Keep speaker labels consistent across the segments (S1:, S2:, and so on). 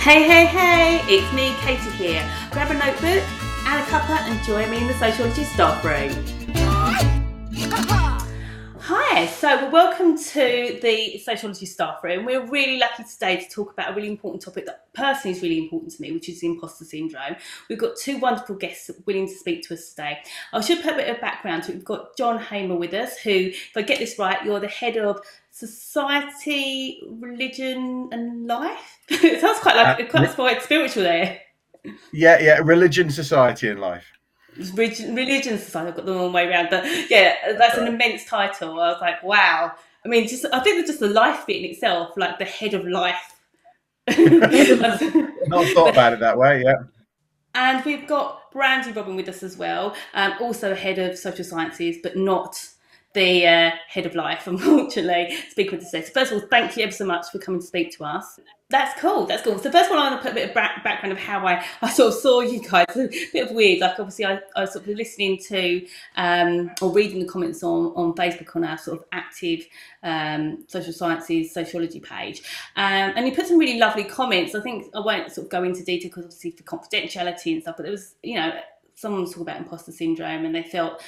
S1: Hey, hey, hey, it's me, Katie here. Grab a notebook and a cuppa and join me in the sociology staff room. Hi, so welcome to the sociology staff room. We're really lucky today to talk about a really important topic that personally is really important to me, which is the imposter syndrome. We've got two wonderful guests willing to speak to us today. I should put a bit of background to it. We've got Jon Hamer with us, who, if I get this right, you're the head of society, religion, and life. it sounds quite like uh, quite spiritual there.
S2: Yeah, yeah, religion, society, and life.
S1: Religion, religion society. I've got the wrong way around, but yeah, that's an immense title. I was like, wow. I mean, just I think it's just the life bit in itself, like the head of life.
S2: Not thought about it that way, yeah.
S1: And we've got Brandi Robin with us as well, um, also head of social sciences, but not the uh, head of life, unfortunately, speak with today. So first of all, thank you ever so much for coming to speak to us. That's cool. That's cool. So first of all, I want to put a bit of back- background of how I, I sort of saw you guys. A bit of weird. Like obviously, I, I was sort of listening to um, or reading the comments on, on Facebook on our sort of active um, social sciences sociology page, um, and you put some really lovely comments. I think I won't sort of go into detail because obviously for confidentiality and stuff. But there was, you know, someone was talking about imposter syndrome, and they felt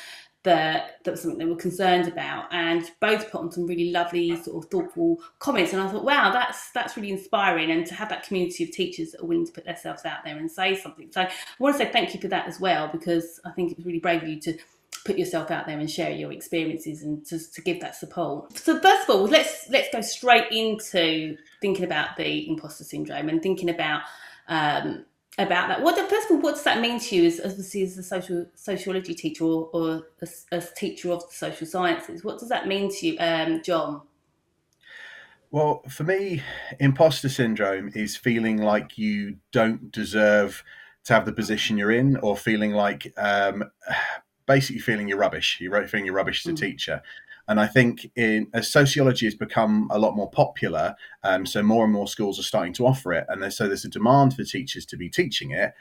S1: that that was something they were concerned about and both put on some really lovely sort of thoughtful comments and I thought wow that's that's really inspiring and to have that community of teachers that are willing to put themselves out there and say something. So I want to say thank you for that as well because I think it was really brave of you to put yourself out there and share your experiences and to, to give that support. So first of all let's let's go straight into thinking about the imposter syndrome and thinking about um, about that. What first of all, what does that mean to you as obviously as a social sociology teacher or, or as, as teacher of the social sciences? What does that mean to you, um, Jon?
S2: Well, for me, imposter syndrome is feeling like you don't deserve to have the position you're in, or feeling like um, basically feeling you're rubbish. You're feeling you're rubbish as a mm. teacher. And I think in as sociology has become a lot more popular, um, so more and more schools are starting to offer it, and so there's a demand for teachers to be teaching it.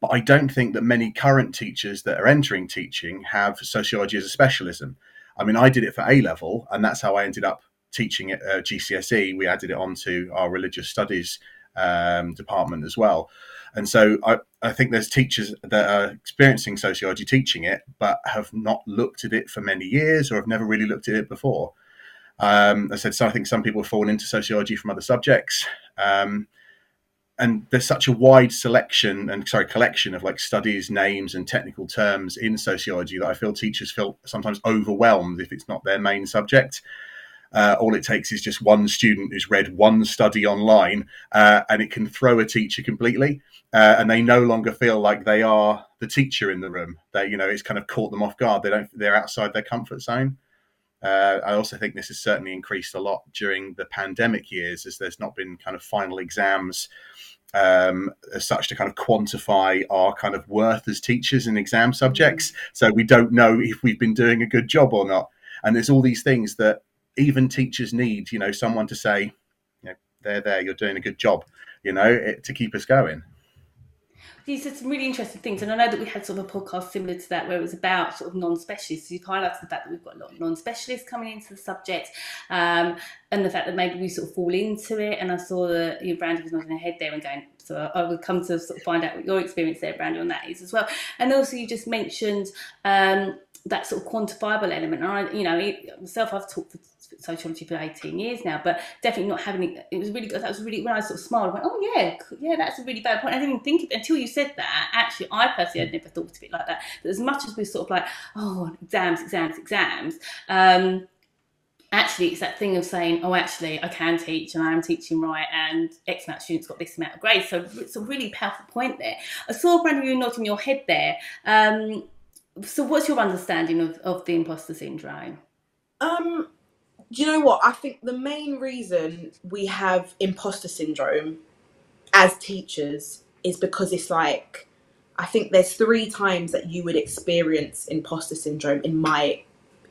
S2: But I don't think that many current teachers that are entering teaching have sociology as a specialism. I mean, I did it for A level, and that's how I ended up teaching at uh, GCSE. We added it onto our religious studies um, department as well. And so I, I think there's teachers that are experiencing sociology teaching it, but have not looked at it for many years or have never really looked at it before. Um, I said, so I think some people have fallen into sociology from other subjects. Um, and there's such a wide selection and sorry collection of like studies names and technical terms in sociology that i feel teachers feel sometimes overwhelmed if it's not their main subject uh, all it takes is just one student who's read one study online, uh, and it can throw a teacher completely. Uh, and they no longer feel like they are the teacher in the room. They, you know, it's kind of caught them off guard. They don't. They're outside their comfort zone. Uh, I also think this has certainly increased a lot during the pandemic years, as there's not been kind of final exams um, as such to kind of quantify our kind of worth as teachers in exam subjects. So we don't know if we've been doing a good job or not. And there's all these things that even teachers need, you know, someone to say, you know, there, there, you're doing a good job, you know, it, to keep us going.
S1: You said some really interesting things, and I know that we had sort of a podcast similar to that where it was about sort of non-specialists. You've highlighted the fact that we've got a lot of non-specialists coming into the subject, um, and the fact that maybe we sort of fall into it. And I saw that your Brandi was nodding her head there and going, so I would come to sort of find out what your experience there, Brandi, on that is as well. And also, you just mentioned um, that sort of quantifiable element. And I, you know, myself, I've talked for sociology for 18 years now, but definitely not having it. It was really good. That was really, when I sort of smiled, I went, oh, yeah, yeah, that's a really bad point. I didn't even think of it until you said that. Actually, I personally had never thought of it like that. But as much as we're sort of like, oh, exams, exams, exams, um, actually it's that thing of saying, oh, actually, I can teach and I am teaching right, and X amount of students got this amount of grades. So it's a really powerful point there. I saw Brandon you nodding your head there. Um, so what's your understanding of, of the imposter syndrome?
S3: Um, do you know what? I think the main reason we have imposter syndrome as teachers is because it's like I think there's three times that you would experience imposter syndrome in my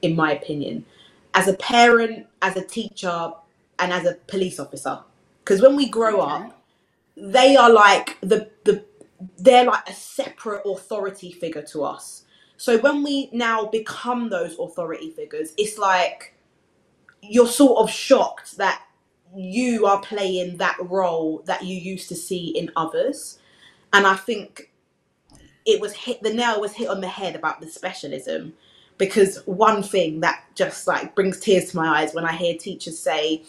S3: in my opinion. As a parent, as a teacher, and as a police officer. Because when we grow okay. up, they are like the the they're like a separate authority figure to us. So when we now become those authority figures, it's like you're sort of shocked that you are playing that role that you used to see in others. And I think it was hit the nail was hit on the head about the specialism because one thing that just like brings tears to my eyes when I hear teachers say,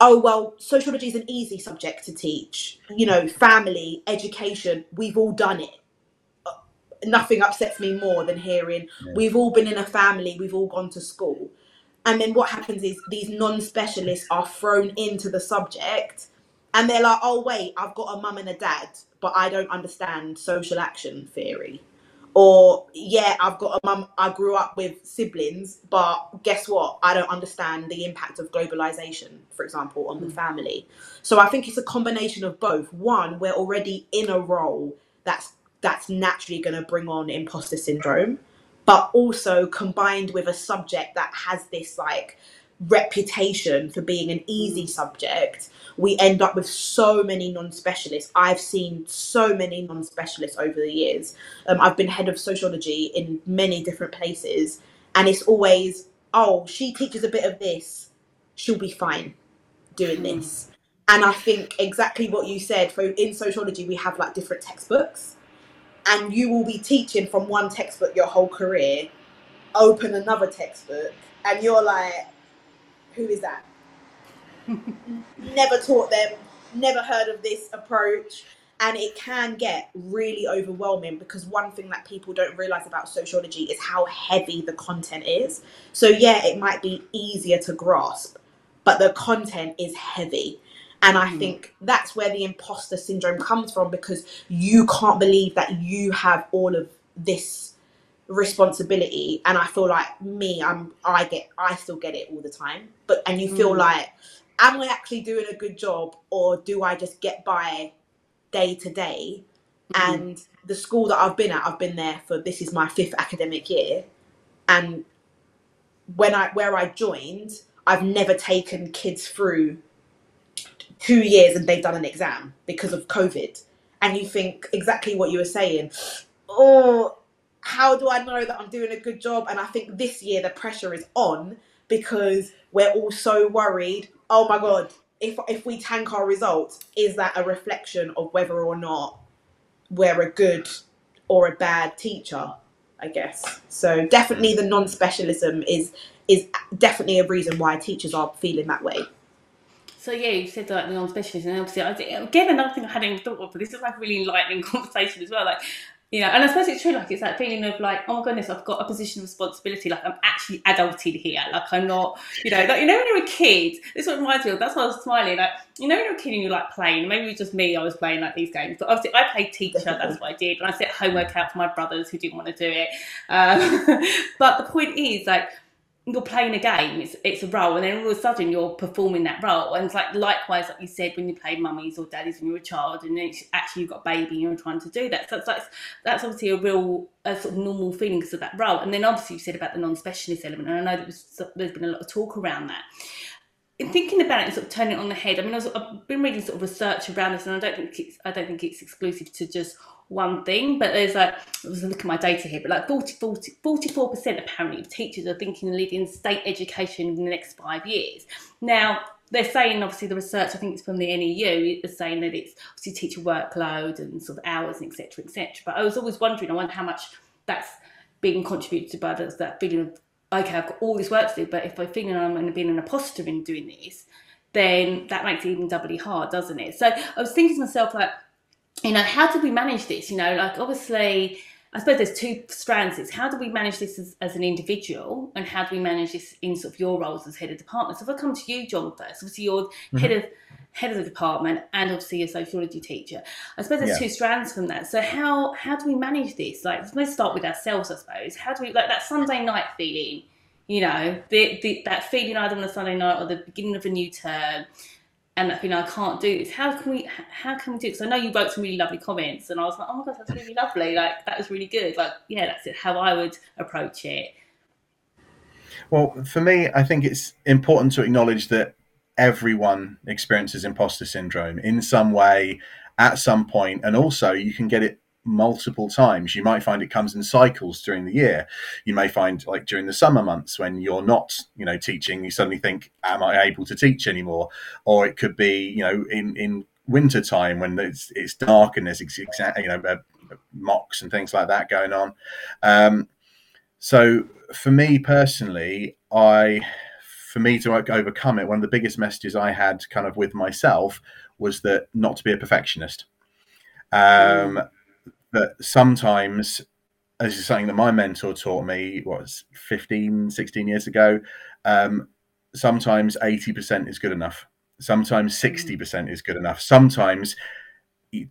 S3: oh well sociology is an easy subject to teach you know family education we've all done it uh, nothing upsets me more than hearing
S2: Yeah.
S3: we've all been in a family we've all gone to school and then what happens is these non-specialists are thrown into the subject. And they're like oh wait i've got a mum and a dad but i don't understand social action theory. Or yeah i've got a mum i grew up with siblings but guess what? I don't understand the impact of globalization for example on the
S1: Mm.
S3: family. So i think it's a combination of both. One we're already in a role that's that's naturally going to bring on imposter syndrome but also combined with a subject that has this like reputation for being an easy subject we end up with so many non-specialists i've seen so many non-specialists over the years um, I've been head of sociology in many different places, and it's always, oh, she teaches a bit of this, she'll be fine doing
S1: Mm.
S3: this. And I think exactly what you said. For in sociology, we have like different textbooks, and you will be teaching from one textbook your whole career. Open another textbook, and you're like, who is that? never taught them, never heard of this approach. And it can get really overwhelming because one thing that people don't realize about sociology is how heavy the content is. So, yeah, it might be easier to grasp, but the content is heavy. And I
S1: Mm.
S3: think that's where the imposter syndrome comes from because you can't believe that you have all of this responsibility and i feel like me i'm i get i still get it all the time but and you feel
S1: Mm.
S3: like am i actually doing a good job or do i just get by day to day
S1: Mm.
S3: and the school that i've been at i've been there for this is my fifth academic year and when i where i joined i've never taken kids through two years and they've done an exam because of covid and you think exactly what you were saying oh how do I know that I'm doing a good job? And I think this year the pressure is on because we're all so worried. Oh my god, if if we tank our results, is that a reflection of whether or not we're a good or a bad teacher? I guess. So definitely the non-specialism is is definitely a reason why teachers are feeling that way.
S1: So yeah, you said like the non-specialist, and obviously, I think, again, another thing I hadn't thought of, but this is like a really enlightening conversation as well. Like, you know, and I suppose it's true. Like, it's that feeling of like, oh my goodness, I've got a position of responsibility. Like, I'm actually adulted here. Like, I'm not, you know, like you know, when you're a kid, this is what reminds me of. That's why I was smiling. Like, you know, when you're a kid and you're like playing. Maybe it was just me. I was playing like these games, but obviously, I played teacher. That's what I did, and I set homework out for my brothers who didn't want to do it. Um, but the point is, like you're playing a game, it's, it's a role, and then all of a sudden you're performing that role. And it's like likewise, like you said, when you play mummies or daddies when you were a child, and then actually you've got a baby and you're trying to do that. So it's like, that's obviously a real, a sort of normal feeling because of that role. And then obviously you said about the non-specialist element, and I know there was, there's been a lot of talk around that. In thinking about it and sort of turning it on the head, I mean, I was, I've been reading sort of research around this, and I don't think it's, I don't think it's exclusive to just one thing, but there's like, I was looking at my data here, but like 40, 40, 44% apparently of teachers are thinking of leaving state education in the next five years. Now, they're saying, obviously, the research, I think it's from the NEU, is saying that it's obviously teacher workload and sort of hours and etc. etc. But I was always wondering, I wonder how much that's being contributed by those, that feeling of, okay, I've got all this work to do, but if I'm feeling I'm going to be an imposter in doing this, then that makes it even doubly hard, doesn't it? So I was thinking to myself, like, you know, how do we manage this? You know, like obviously, I suppose there's two strands. It's how do we manage this as, as an individual, and how do we manage this in sort of your roles as head of department? So if I come to you, Jon, first, obviously you're mm-hmm. head of head of the department and obviously a sociology teacher. I suppose there's
S2: Yeah.
S1: two strands from that. So how how do we manage this? Like let's start with ourselves, I suppose. How do we like that Sunday night feeling? You know, the, the that feeling either on a Sunday night or the beginning of a new term and feeling I can't do this. How can we? How can we do? It? Because I know you wrote some really lovely comments, and I was like, oh my gosh, that's really lovely. Like that was really good. Like yeah, that's it. How I would approach it.
S2: Well, for me, I think it's important to acknowledge that everyone experiences imposter syndrome in some way at some point, and also you can get it multiple times. You might find it comes in cycles during the year. You may find like during the summer months when you're not, you know, teaching, you suddenly think, "Am I able to teach anymore?" Or it could be, you know, in in winter time when it's it's dark and there's exact, you know, uh, mocks and things like that going on. Um, so for me personally, I for me to overcome it, one of the biggest messages I had kind of with myself was that not to be a perfectionist. Um, mm. That sometimes, as is something that my mentor taught me, what was 15, 16 years ago, um, sometimes 80% is good enough. Sometimes 60% mm. is good enough. Sometimes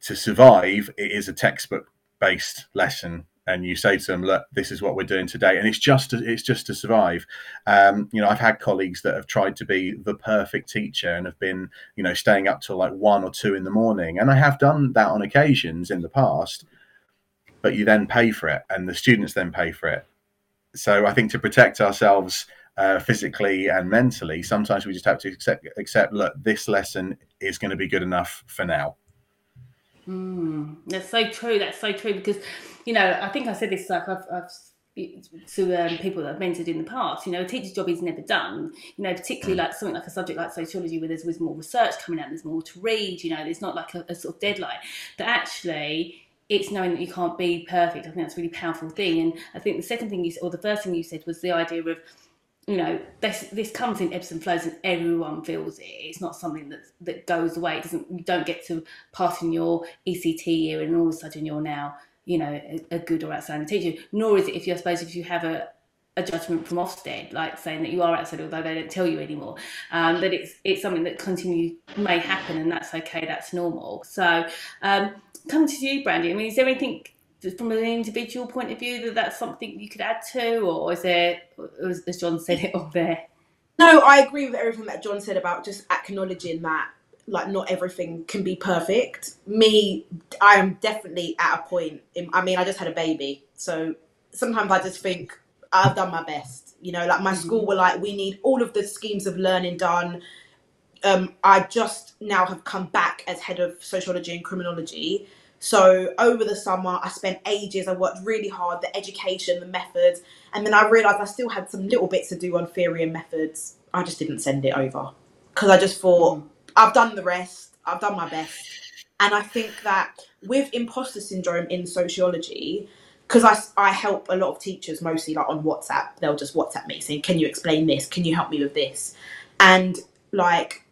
S2: to survive, it is a textbook based lesson and you say to them, "Look, this is what we're doing today," and it's just to, it's just to survive. Um, you know, I've had colleagues that have tried to be the perfect teacher and have been, you know, staying up till like one or two in the morning, and I have done that on occasions in the past. But you then pay for it, and the students then pay for it. So I think to protect ourselves uh, physically and mentally, sometimes we just have to accept, accept. Look, this lesson is going to be good enough for now.
S1: Mm, that's so true. That's so true because, you know, I think I said this like I've, I've to um, people that I've mentored in the past. You know, a teacher's job is never done. You know, particularly like something like a subject like sociology, where there's, there's more research coming out, there's more to read. You know, there's not like a, a sort of deadline. That actually, it's knowing that you can't be perfect. I think that's a really powerful thing. And I think the second thing you or the first thing you said was the idea of you know this this comes in ebbs and flows and everyone feels it it's not something that that goes away it doesn't you don't get to pass in your ect year and all of a sudden you're now you know a, a good or outstanding teacher nor is it if you I suppose if you have a a judgment from Ofsted, like saying that you are outside, although they don't tell you anymore. Um, that it's it's something that continue may happen, and that's okay. That's normal. So, um, coming to you, Brandi. I mean, is there anything from an individual point of view that that's something you could add to, or is there, as Jon said it on there?
S3: No, I agree with everything that Jon said about just acknowledging that like not everything can be perfect. Me, I am definitely at a point. In, I mean, I just had a baby, so sometimes I just think I've done my best. You know, like my mm-hmm. school were like, we need all of the schemes of learning done. Um, I just now have come back as head of sociology and criminology, so over the summer, I spent ages. I worked really hard, the education, the methods, and then I realised I still had some little bits to do on theory and methods. I just didn't send it over because I just thought mm. I've done the rest. I've done my best, and I think that with imposter syndrome in sociology, because I, I help a lot of teachers mostly like on WhatsApp. They'll just WhatsApp me saying, "Can you explain this? Can you help me with this?" And like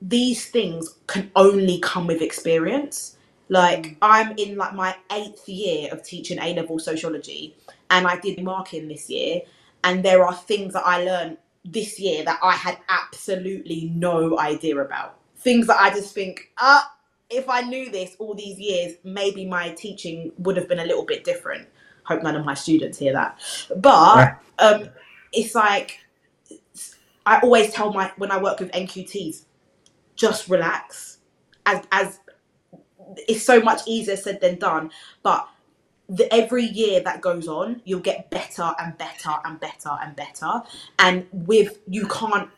S3: these things can only come with experience like mm. I'm in like my eighth year of teaching A level sociology, and I did marking this year, and there are things that I learned this year that I had absolutely no idea about. Things that I just think, ah, if I knew this all these years, maybe my teaching would have been a little bit different. Hope none of my students hear that. But um, it's like I always tell my when I work with NQTs, just relax. As as it's so much easier said than done. But the, every year that goes on, you'll get better and better and better and better. And with you can't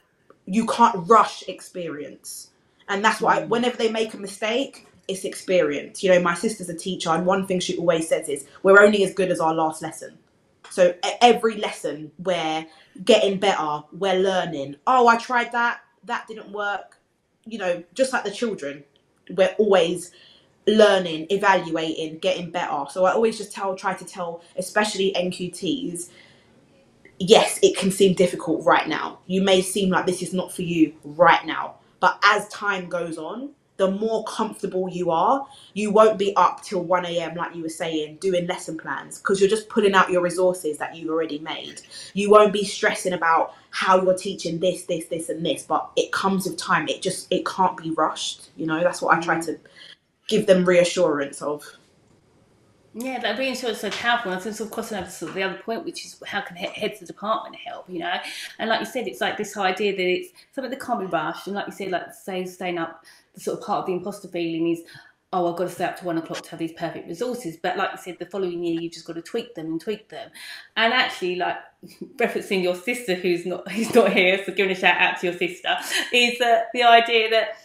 S3: you can't rush experience. And that's why mm. whenever they make a mistake, it's experience. You know, my sister's a teacher, and one thing she always says is, "We're only as good as our last lesson." So every lesson, we're getting better, we're learning. Oh, I tried that, that didn't work. You know, just like the children, we're always learning, evaluating, getting better. So I always just tell, try to tell, especially NQTs, yes, it can seem difficult right now. You may seem like this is not for you right now. But as time goes on, the more comfortable you are, you won't be up till 1 a.m., like you were saying, doing lesson plans because you're just pulling out your resources that you've already made. You won't be stressing about how you're teaching this, this, this, and this, but it comes with time. It just, it can't be rushed. You know, that's what I try mm. to give them reassurance of.
S1: Yeah, that reassurance is so powerful. And I think sort of crossing over to the other point, which is how can heads of department help, you know? And like you said, it's like this idea that it's something that can't be rushed. And like you said, like say staying up, the sort of part of the imposter feeling is, oh, I've got to stay up to one o'clock to have these perfect resources. But like you said, the following year you've just got to tweak them and tweak them. And actually, like referencing your sister, who's not who's not here, so giving a shout out to your sister, is uh, the idea that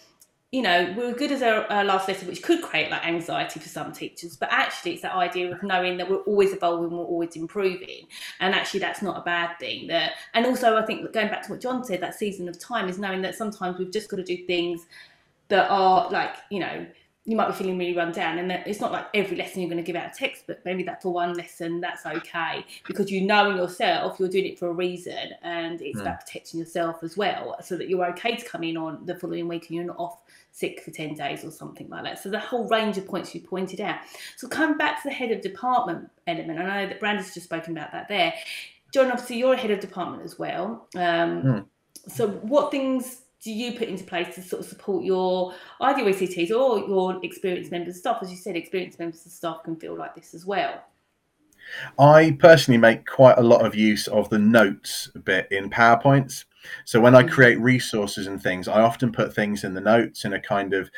S1: you know, we are good as our, our, last lesson, which could create like anxiety for some teachers, but actually it's that idea of knowing that we're always evolving, we're always improving, and actually that's not a bad thing. That, and also I think going back to what Jon said, that season of time is knowing that sometimes we've just got to do things that are like, you know, you might be feeling really run down and it's not like every lesson you're going to give out a textbook maybe that for one lesson that's okay because you know in yourself you're doing it for a reason and it's mm. about protecting yourself as well so that you're okay to come in on the following week and you're not off sick for 10 days or something like that so the whole range of points you pointed out so come back to the head of department element i know that brandi's just spoken about that there jon obviously you're a head of department as well um, mm. so what things do you put into place to sort of support your either ECTs or your experienced members of staff? As you said, experienced members of staff can feel like this as well.
S2: I personally make quite a lot of use of the notes bit in PowerPoints. So when I mm. create resources and things, I often put things in the notes in a kind of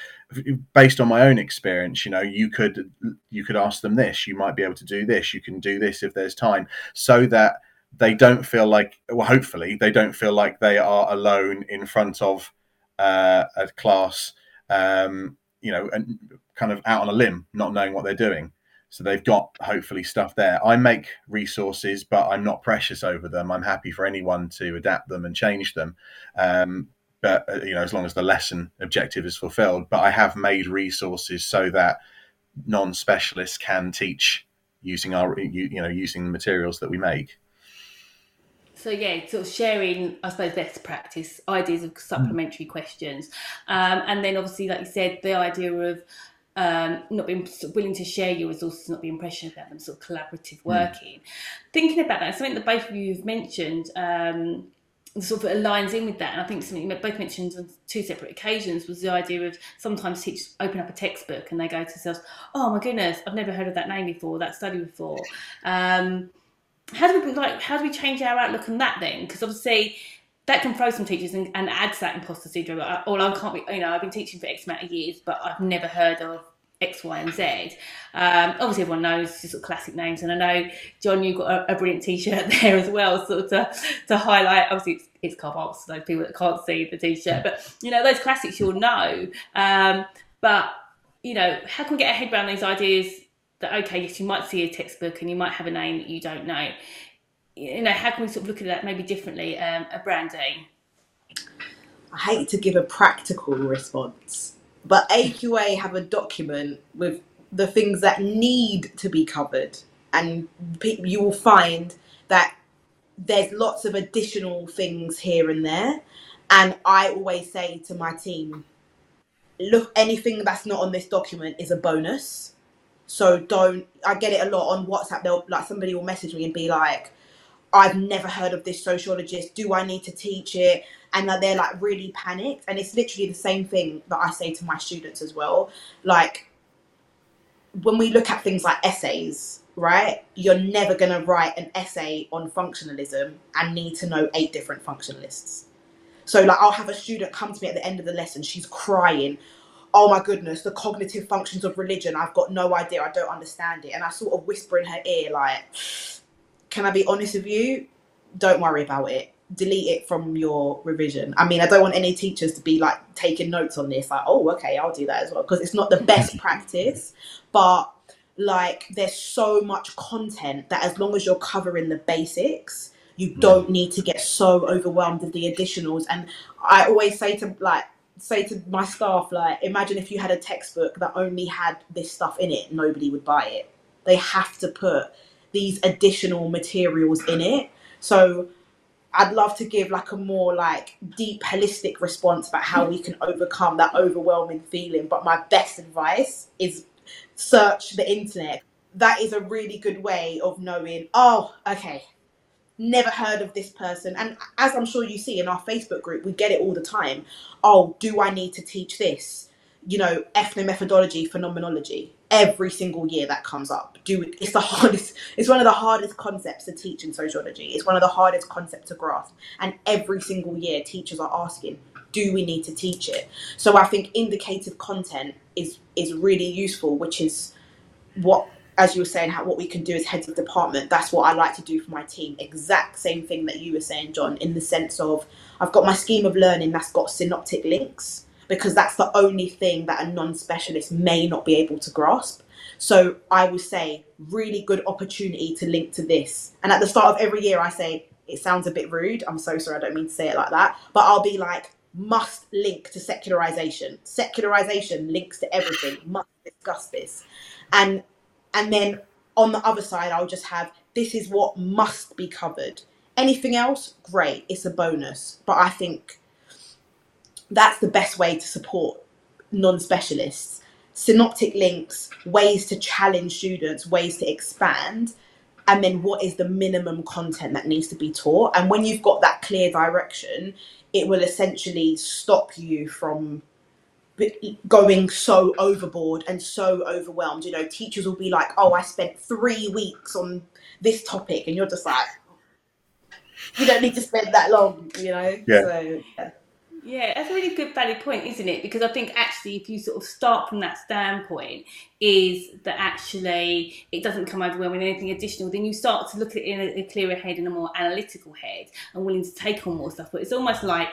S2: based on my own experience. You know, you could you could ask them this. You might be able to do this. You can do this if there's time, so that they don't feel like, well, hopefully, they don't feel like they are alone in front of uh, a class, um, you know, and kind of out on a limb, not knowing what they're doing. So they've got hopefully stuff there. I make resources, but I'm not precious over them. I'm happy for anyone to adapt them and change them. Um, but uh, you know, as long as the lesson objective is fulfilled. But I have made resources so that non-specialists can teach using our, you, you know, using the materials that we make
S1: so yeah, sort of sharing, I suppose, best practice ideas of supplementary mm. questions, um, and then obviously, like you said, the idea of um, not being willing to share your resources, not being pressured about them, sort of collaborative mm. working. Mm. Thinking about that, something that both of you have mentioned. Um, sort of aligns in with that, and I think something you both mentioned on two separate occasions was the idea of sometimes teachers open up a textbook and they go to themselves, "Oh my goodness, I've never heard of that name before, that study before." Um, how do we like how do we change our outlook on that then? Because obviously that can throw some teachers and, and adds that imposter syndrome. Or I can't be, you know, I've been teaching for X amount of years, but I've never heard of X, Y, and Z. Um, obviously, everyone knows sort of classic names, and I know Jon, you've got a, a brilliant T-shirt there as well, sort of to, to highlight. Obviously, it's, it's Cobalt, so those people that can't see the T-shirt, but you know those classics you'll know. Um, but you know, how can we get our head around these ideas that okay, yes, you might see a textbook and you might have a name that you don't know. You know, how can we sort of look at that maybe differently? Um, a branding.
S3: I hate to give a practical response, but AQA have a document with the things that need to be covered, and you will find that there's lots of additional things here and there. And I always say to my team, look, anything that's not on this document is a bonus so don't. I get it a lot on WhatsApp. They'll like somebody will message me and be like, "I've never heard of this sociologist. Do I need to teach it?" And they're like really panicked. And it's literally the same thing that I say to my students as well. Like when we look at things like essays, right? You're never going to write an essay on functionalism and need to know eight different functionalists. So, like, I'll have a student come to me at the end of the lesson, she's crying oh my goodness, the cognitive functions of religion, I've got no idea, I don't understand it. And I sort of whisper in her ear, like, can I be honest with you? Don't worry about it. Delete it from your revision. I mean, I don't want any teachers to be like taking notes on this, like, oh, okay, I'll do that as well, because it's not the best practice. But like, there's so much content that as long as you're covering the basics, you mm. don't need to get so overwhelmed with the additionals. And I always say to like say to my staff, like, imagine if you had a textbook that only had this stuff in it, nobody would buy it. They have to put these additional materials in it. So I'd love to give like a more like deep holistic response about how we can overcome that overwhelming feeling. But my best advice is search the internet. That is a really good way of knowing, oh, okay, never heard of this person. And as I'm sure you see in our Facebook group, we get it all the time. Oh, do I need to teach this? You know, ethnomethodology, phenomenology. Every single year that comes up. Do it. It's the hardest. It's one of the hardest concepts to teach in sociology. It's one of the hardest concepts to grasp. And every single year, teachers are asking, "Do we need to teach it?" So I think indicative content is is really useful, which is what as you were saying, how, what we can do as heads of department, that's what I like to do for my team. Exact same thing that you were saying, Jon, in the sense of I've got my scheme of learning that's got synoptic links. because that's the only thing that a non-specialist may not be able to grasp. So I would say really good opportunity to link to this. And at the start of every year I say it sounds a bit rude. I'm so sorry, I don't mean to say it like that. But I'll be like, must link to secularization. Secularization links to everything. Must discuss this. And and then on the other side, I'll just have this is what must be covered. Anything else, great, it's a bonus. But I think that's the best way to support non-specialists. Synoptic links, ways to challenge students, ways to expand, and then what is the minimum content that needs to be taught. And when you've got that clear direction, it will essentially stop you from going so overboard and so overwhelmed. You know, teachers will be like, "Oh, I spent three weeks on this topic," and you're just like, "You don't need to spend that long," you know.
S2: Yeah.
S3: So, yeah.
S1: Yeah, that's a really good valid point, isn't it? Because I think actually, if you sort of start from that standpoint, is that actually it doesn't come overwhelming anything additional, then you start to look at it in a, a clearer head and a more analytical head and willing to take on more stuff. But it's almost like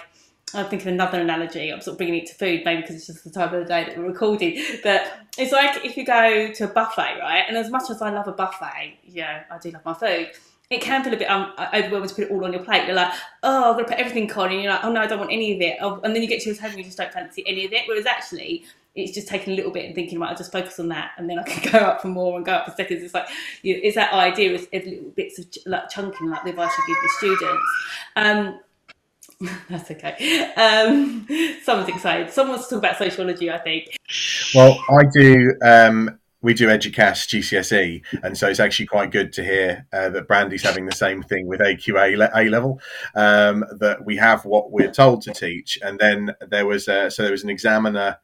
S1: I'm thinking another analogy. I'm sort of bringing it to food, maybe because it's just the time of the day that we're recording. But it's like if you go to a buffet, right? And as much as I love a buffet, yeah, I do love my food. It can feel a bit um, overwhelming to put it all on your plate. You're like, oh, I've got to put everything on, and you're like, oh no, I don't want any of it. And then you get to your table and you just don't fancy any of it. Whereas actually, it's just taking a little bit and thinking, right, I'll just focus on that, and then I can go up for more and go up for seconds. It's like, you know, it's that idea of, of little bits of like chunking, like the advice you give the students. Um, that's okay. Um, someone's excited. Someone wants to talk about sociology, I think.
S2: Well, I do. Um, we do Eduqas GCSE, and so it's actually quite good to hear uh, that Brandi's having the same thing with AQA le- A level. Um, that we have what we're told to teach, and then there was a, so there was an examiner.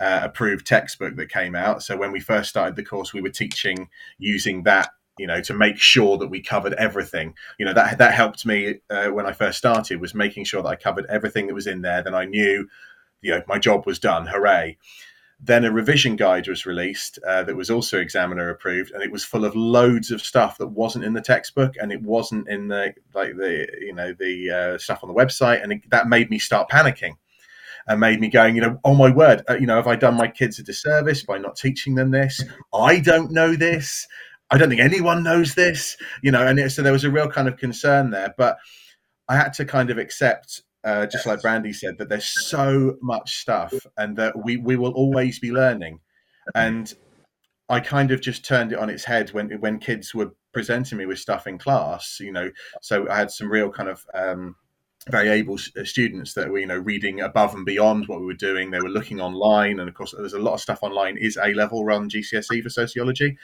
S2: Uh, approved textbook that came out. So when we first started the course, we were teaching using that you know to make sure that we covered everything you know that that helped me uh, when i first started was making sure that i covered everything that was in there then i knew you know my job was done hooray then a revision guide was released uh, that was also examiner approved and it was full of loads of stuff that wasn't in the textbook and it wasn't in the like the you know the uh, stuff on the website and it, that made me start panicking and made me going, you know, oh my word, uh, you know, have I done my kids a disservice by not teaching them this? I don't know this. I don't think anyone knows this, you know, and it, so there was a real kind of concern there. But I had to kind of accept, uh, just like Brandi said, that there's so much stuff and that we, we will always be learning. And I kind of just turned it on its head when when kids were presenting me with stuff in class, you know. So I had some real kind of um, very able uh, students that were you know reading above and beyond what we were doing. They were looking online and of course there's a lot of stuff online is a level run gcse for sociology.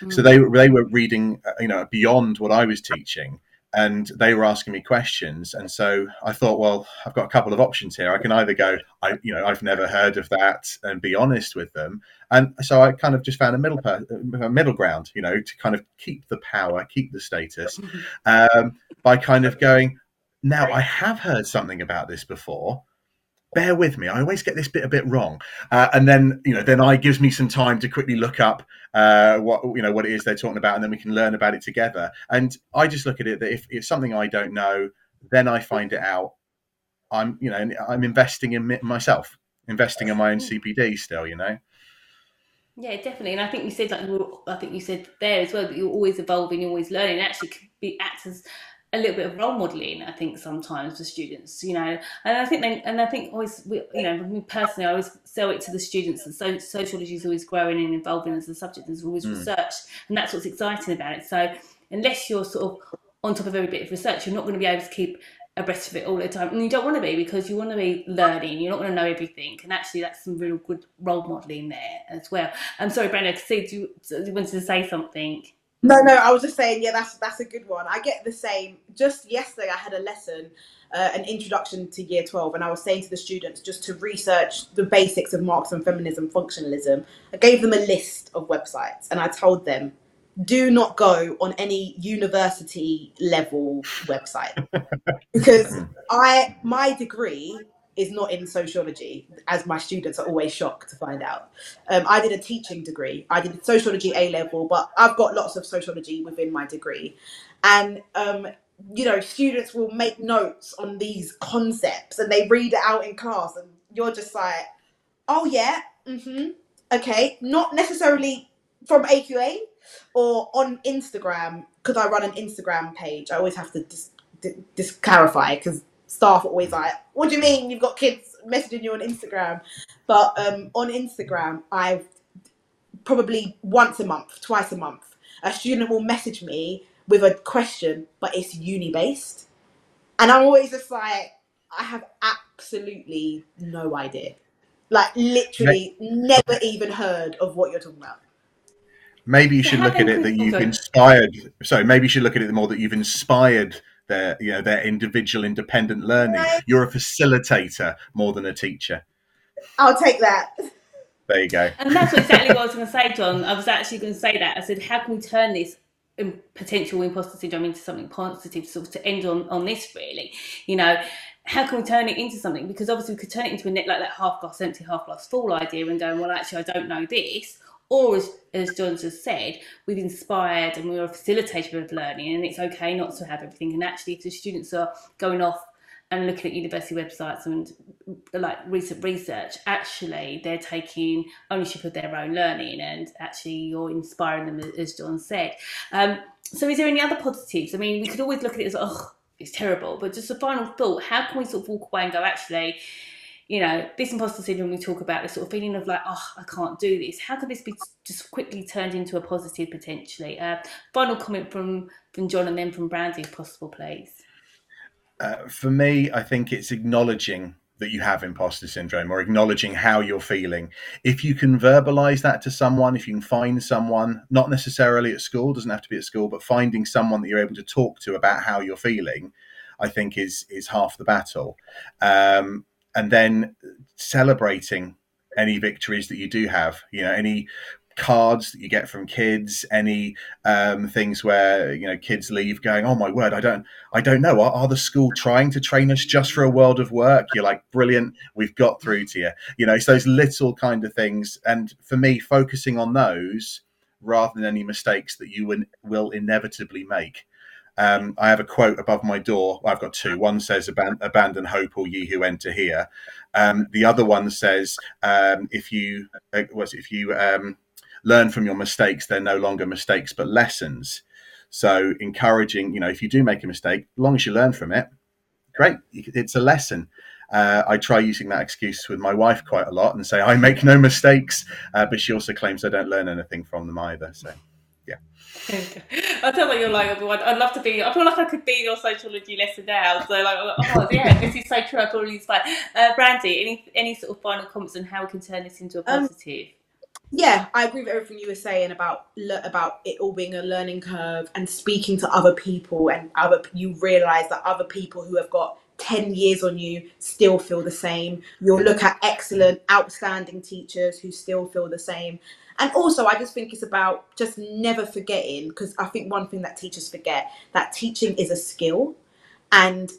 S2: Mm. so they they were reading uh, you know beyond what i was teaching and they were asking me questions. And so i thought well i've got a couple of options here. I can either go i you know i've never heard of that and be honest with them. And so i kind of just found a middle per, a middle ground you know to kind of keep the power keep the status um, by kind of going now, I have heard something about this before. Bear with me. I always get this bit a bit wrong, uh, and then you know, then I gives me some time to quickly look up uh, what you know what it is they're talking about, and then we can learn about it together. And I just look at it that if it's something I don't know, then I find it out. I'm you know I'm investing in myself, investing in my own CPD still. You know.
S1: Yeah, definitely, and I think you said like I think you said there as well that you're always evolving, you're always learning. It actually could be acts as a little bit of role modeling, I think sometimes for students, you know, and I think they, and I think always, we, you know, me personally, I always sell it to the students that so, sociology is always growing and evolving as a subject. There's always mm. research, and that's what's exciting about it. So unless you're sort of on top of every bit of research, you're not going to be able to keep abreast of it all the time, and you don't want to be because you want to be learning. You're not going to know everything, and actually, that's some real good role modeling there as well. I'm sorry, Brenda, I see you, you wanted to say something.
S3: No, no, I was just saying, yeah, that's that's a good one. I get the same. Just yesterday, I had a lesson, uh, an introduction to Year Twelve, and I was saying to the students just to research the basics of Marxism, feminism, functionalism. I gave them a list of websites, and I told them, do not go on any university level website because I my degree is not in sociology, as my students are always shocked to find out. Um, I did a teaching degree. I did sociology A level, but I've got lots of sociology within my degree. And, um, you know, students will make notes on these concepts and they read it out in class, and you're just like, oh yeah, mm-hmm, okay, not necessarily from AQA or on Instagram because I run an Instagram page. I always have to just clarify because staff are always like, "What do you mean you've got kids messaging you on Instagram?" But um, on Instagram, I've probably once a month, twice a month, a student will message me with a question, but it's uni based, and I'm always just like, I have absolutely no idea. Like literally, never even heard of what you're talking about.
S2: Maybe you should look at it that you've inspired. Sorry, maybe you should look at it more that you've inspired their, you know, their individual independent learning.
S3: Right.
S2: You're a facilitator more than a teacher.
S3: I'll take that.
S2: There you go.
S1: And that's exactly what I was going to say, Jon. I was actually going to say that. I said, how can we turn this um, potential imposter syndrome into something positive, sort of to end on, on this, really? You know, how can we turn it into something? Because obviously, we could turn it into a net like that half glass empty, half glass full idea and going, well, actually, I don't know this. Or, as, as Jon just said, we've inspired and we're a facilitator of learning, and it's okay not to have everything. And actually, if the students are going off and looking at university websites and like recent research, actually they're taking ownership of their own learning and actually you're inspiring them, as Jon said. Um, so, is there any other positives? I mean, we could always look at it as, oh, it's terrible, but just a final thought how can we sort of walk away and go, actually, you know, this imposter syndrome we talk about, this sort of feeling of like, oh, I can't do this. How could this be just quickly turned into a positive potentially? Uh, final comment from, from Jon and then from Brandi, if possible, please.
S2: Uh, for me, I think it's acknowledging that you have imposter syndrome or acknowledging how you're feeling. If you can verbalize that to someone, if you can find someone, not necessarily at school, doesn't have to be at school, but finding someone that you're able to talk to about how you're feeling, I think is is half the battle. Um, and then celebrating any victories that you do have, you know, any cards that you get from kids, any um, things where you know kids leave going, "Oh my word, I don't, I don't know. Are, are the school trying to train us just for a world of work?" You're like, "Brilliant, we've got through to you." You know, it's those little kind of things, and for me, focusing on those rather than any mistakes that you will, will inevitably make. Um, I have a quote above my door. I've got two. One says, "Aban- "Abandon hope, all ye who enter here." Um, the other one says, um, "If you, uh, was if you um, learn from your mistakes, they're no longer mistakes but lessons." So, encouraging, you know, if you do make a mistake, as long as you learn from it, great. It's a lesson. Uh, I try using that excuse with my wife quite a lot and say I make no mistakes, uh, but she also claims I don't learn anything from them either. So.
S1: I tell what you're like, everyone. I'd love to be. I feel like I could be your sociology lesson now. So like, oh yeah, this is so true. I probably inspired. Uh, Brandi, any any sort of final comments on how we can turn this into a
S3: Um,
S1: positive?
S3: Yeah, I agree with everything you were saying about about it all being a learning curve and speaking to other people and other you realize that other people who have got 10 years on you still feel the same. You'll look at excellent, outstanding teachers who still feel the same. And also, I just think it's about just never forgetting because I think one thing that teachers forget that teaching is a skill, and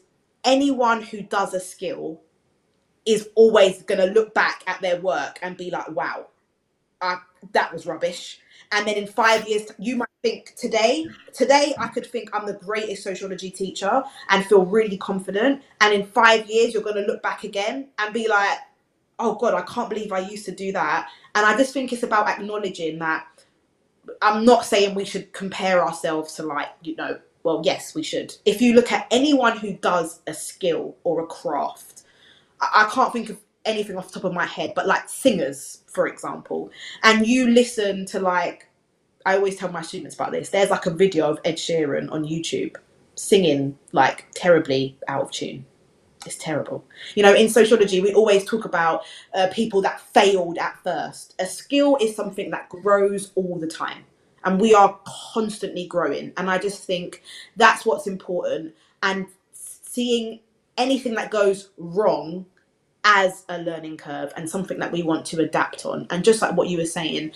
S3: anyone who does a skill is always going to look back at their work and be like, wow, uh, that was rubbish. And then in five years, you might think today, today I could think I'm the greatest sociology teacher and feel really confident. And in five years, you're going to look back again and be like, oh God, I can't believe I used to do that. And I just think it's about acknowledging that I'm not saying we should compare ourselves to like, you know, well, yes, we should. If you look at anyone who does a skill or a craft, I, I can't think of anything off the top of my head, but like singers, for example, and you listen to like, I always tell my students about this. There's like a video of Ed Sheeran on YouTube singing like terribly out of tune. It's terrible. You know, in sociology, we always talk about uh, people that failed at first. A skill is something that grows all the time, and we are constantly growing. And I just think that's what's important. And seeing anything that goes wrong as a learning curve and something that we want to adapt on. And just like what you were saying,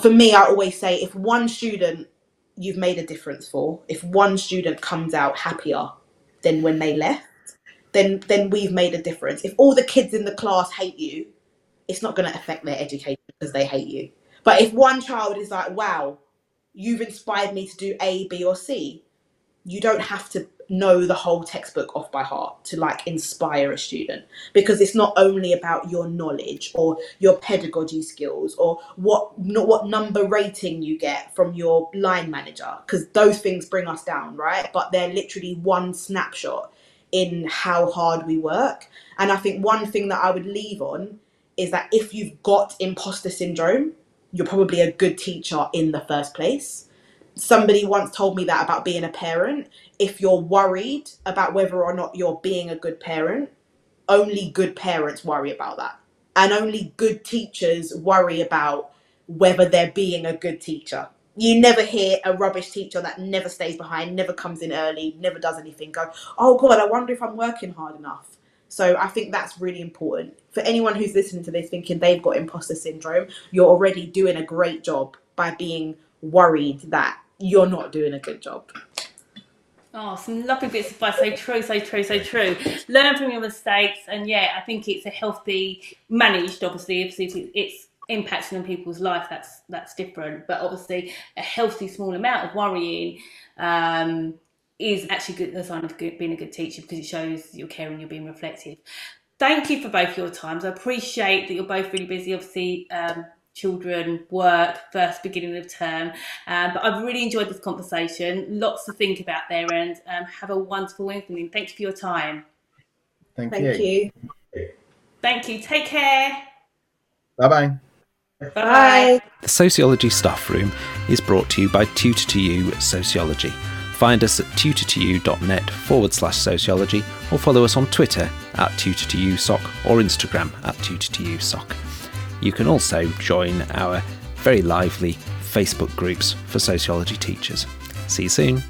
S3: for me, I always say if one student you've made a difference for, if one student comes out happier than when they left, then then we've made a difference. If all the kids in the class hate you, it's not going to affect their education because they hate you. But if one child is like, "Wow, you've inspired me to do A, B, or C," you don't have to know the whole textbook off by heart to like inspire a student because it's not only about your knowledge or your pedagogy skills or what not what number rating you get from your line manager because those things bring us down right but they're literally one snapshot in how hard we work and i think one thing that i would leave on is that if you've got imposter syndrome you're probably a good teacher in the first place somebody once told me that about being a parent. If you're worried about whether or not you're being a good parent, only good parents worry about that. And only good teachers worry about whether they're being a good teacher. You never hear a rubbish teacher that never stays behind, never comes in early, never does anything go, oh God, I wonder if I'm working hard enough. So I think that's really important. For anyone who's listening to this thinking they've got imposter syndrome, you're already doing a great job by being worried that you're not doing a good job.
S1: Oh, some lovely bits of advice. So true, so true, so true. Learn from your mistakes, and yeah, I think it's a healthy, managed. Obviously, obviously, it's impacting on people's life. That's that's different, but obviously, a healthy small amount of worrying um, is actually good, a sign of good, being a good teacher because it shows you're caring, you're being reflective. Thank you for both your times. I appreciate that you're both really busy. Obviously, um, children, work, first beginning of term. Um, but I've really enjoyed this conversation. Lots to think about there, and um, have a wonderful evening. Thank you for your time.
S2: Thank,
S3: Thank
S2: you.
S3: you.
S1: Thank you. Take care.
S2: Bye bye.
S3: Bye.
S4: The Sociology Staff Room is brought to you by tutor2u Sociology. Find us at tutor2u.net forward slash sociology or follow us on Twitter at tutor2u soc or Instagram at tutor2u soc. You can also join our very lively Facebook groups for sociology teachers. See you soon.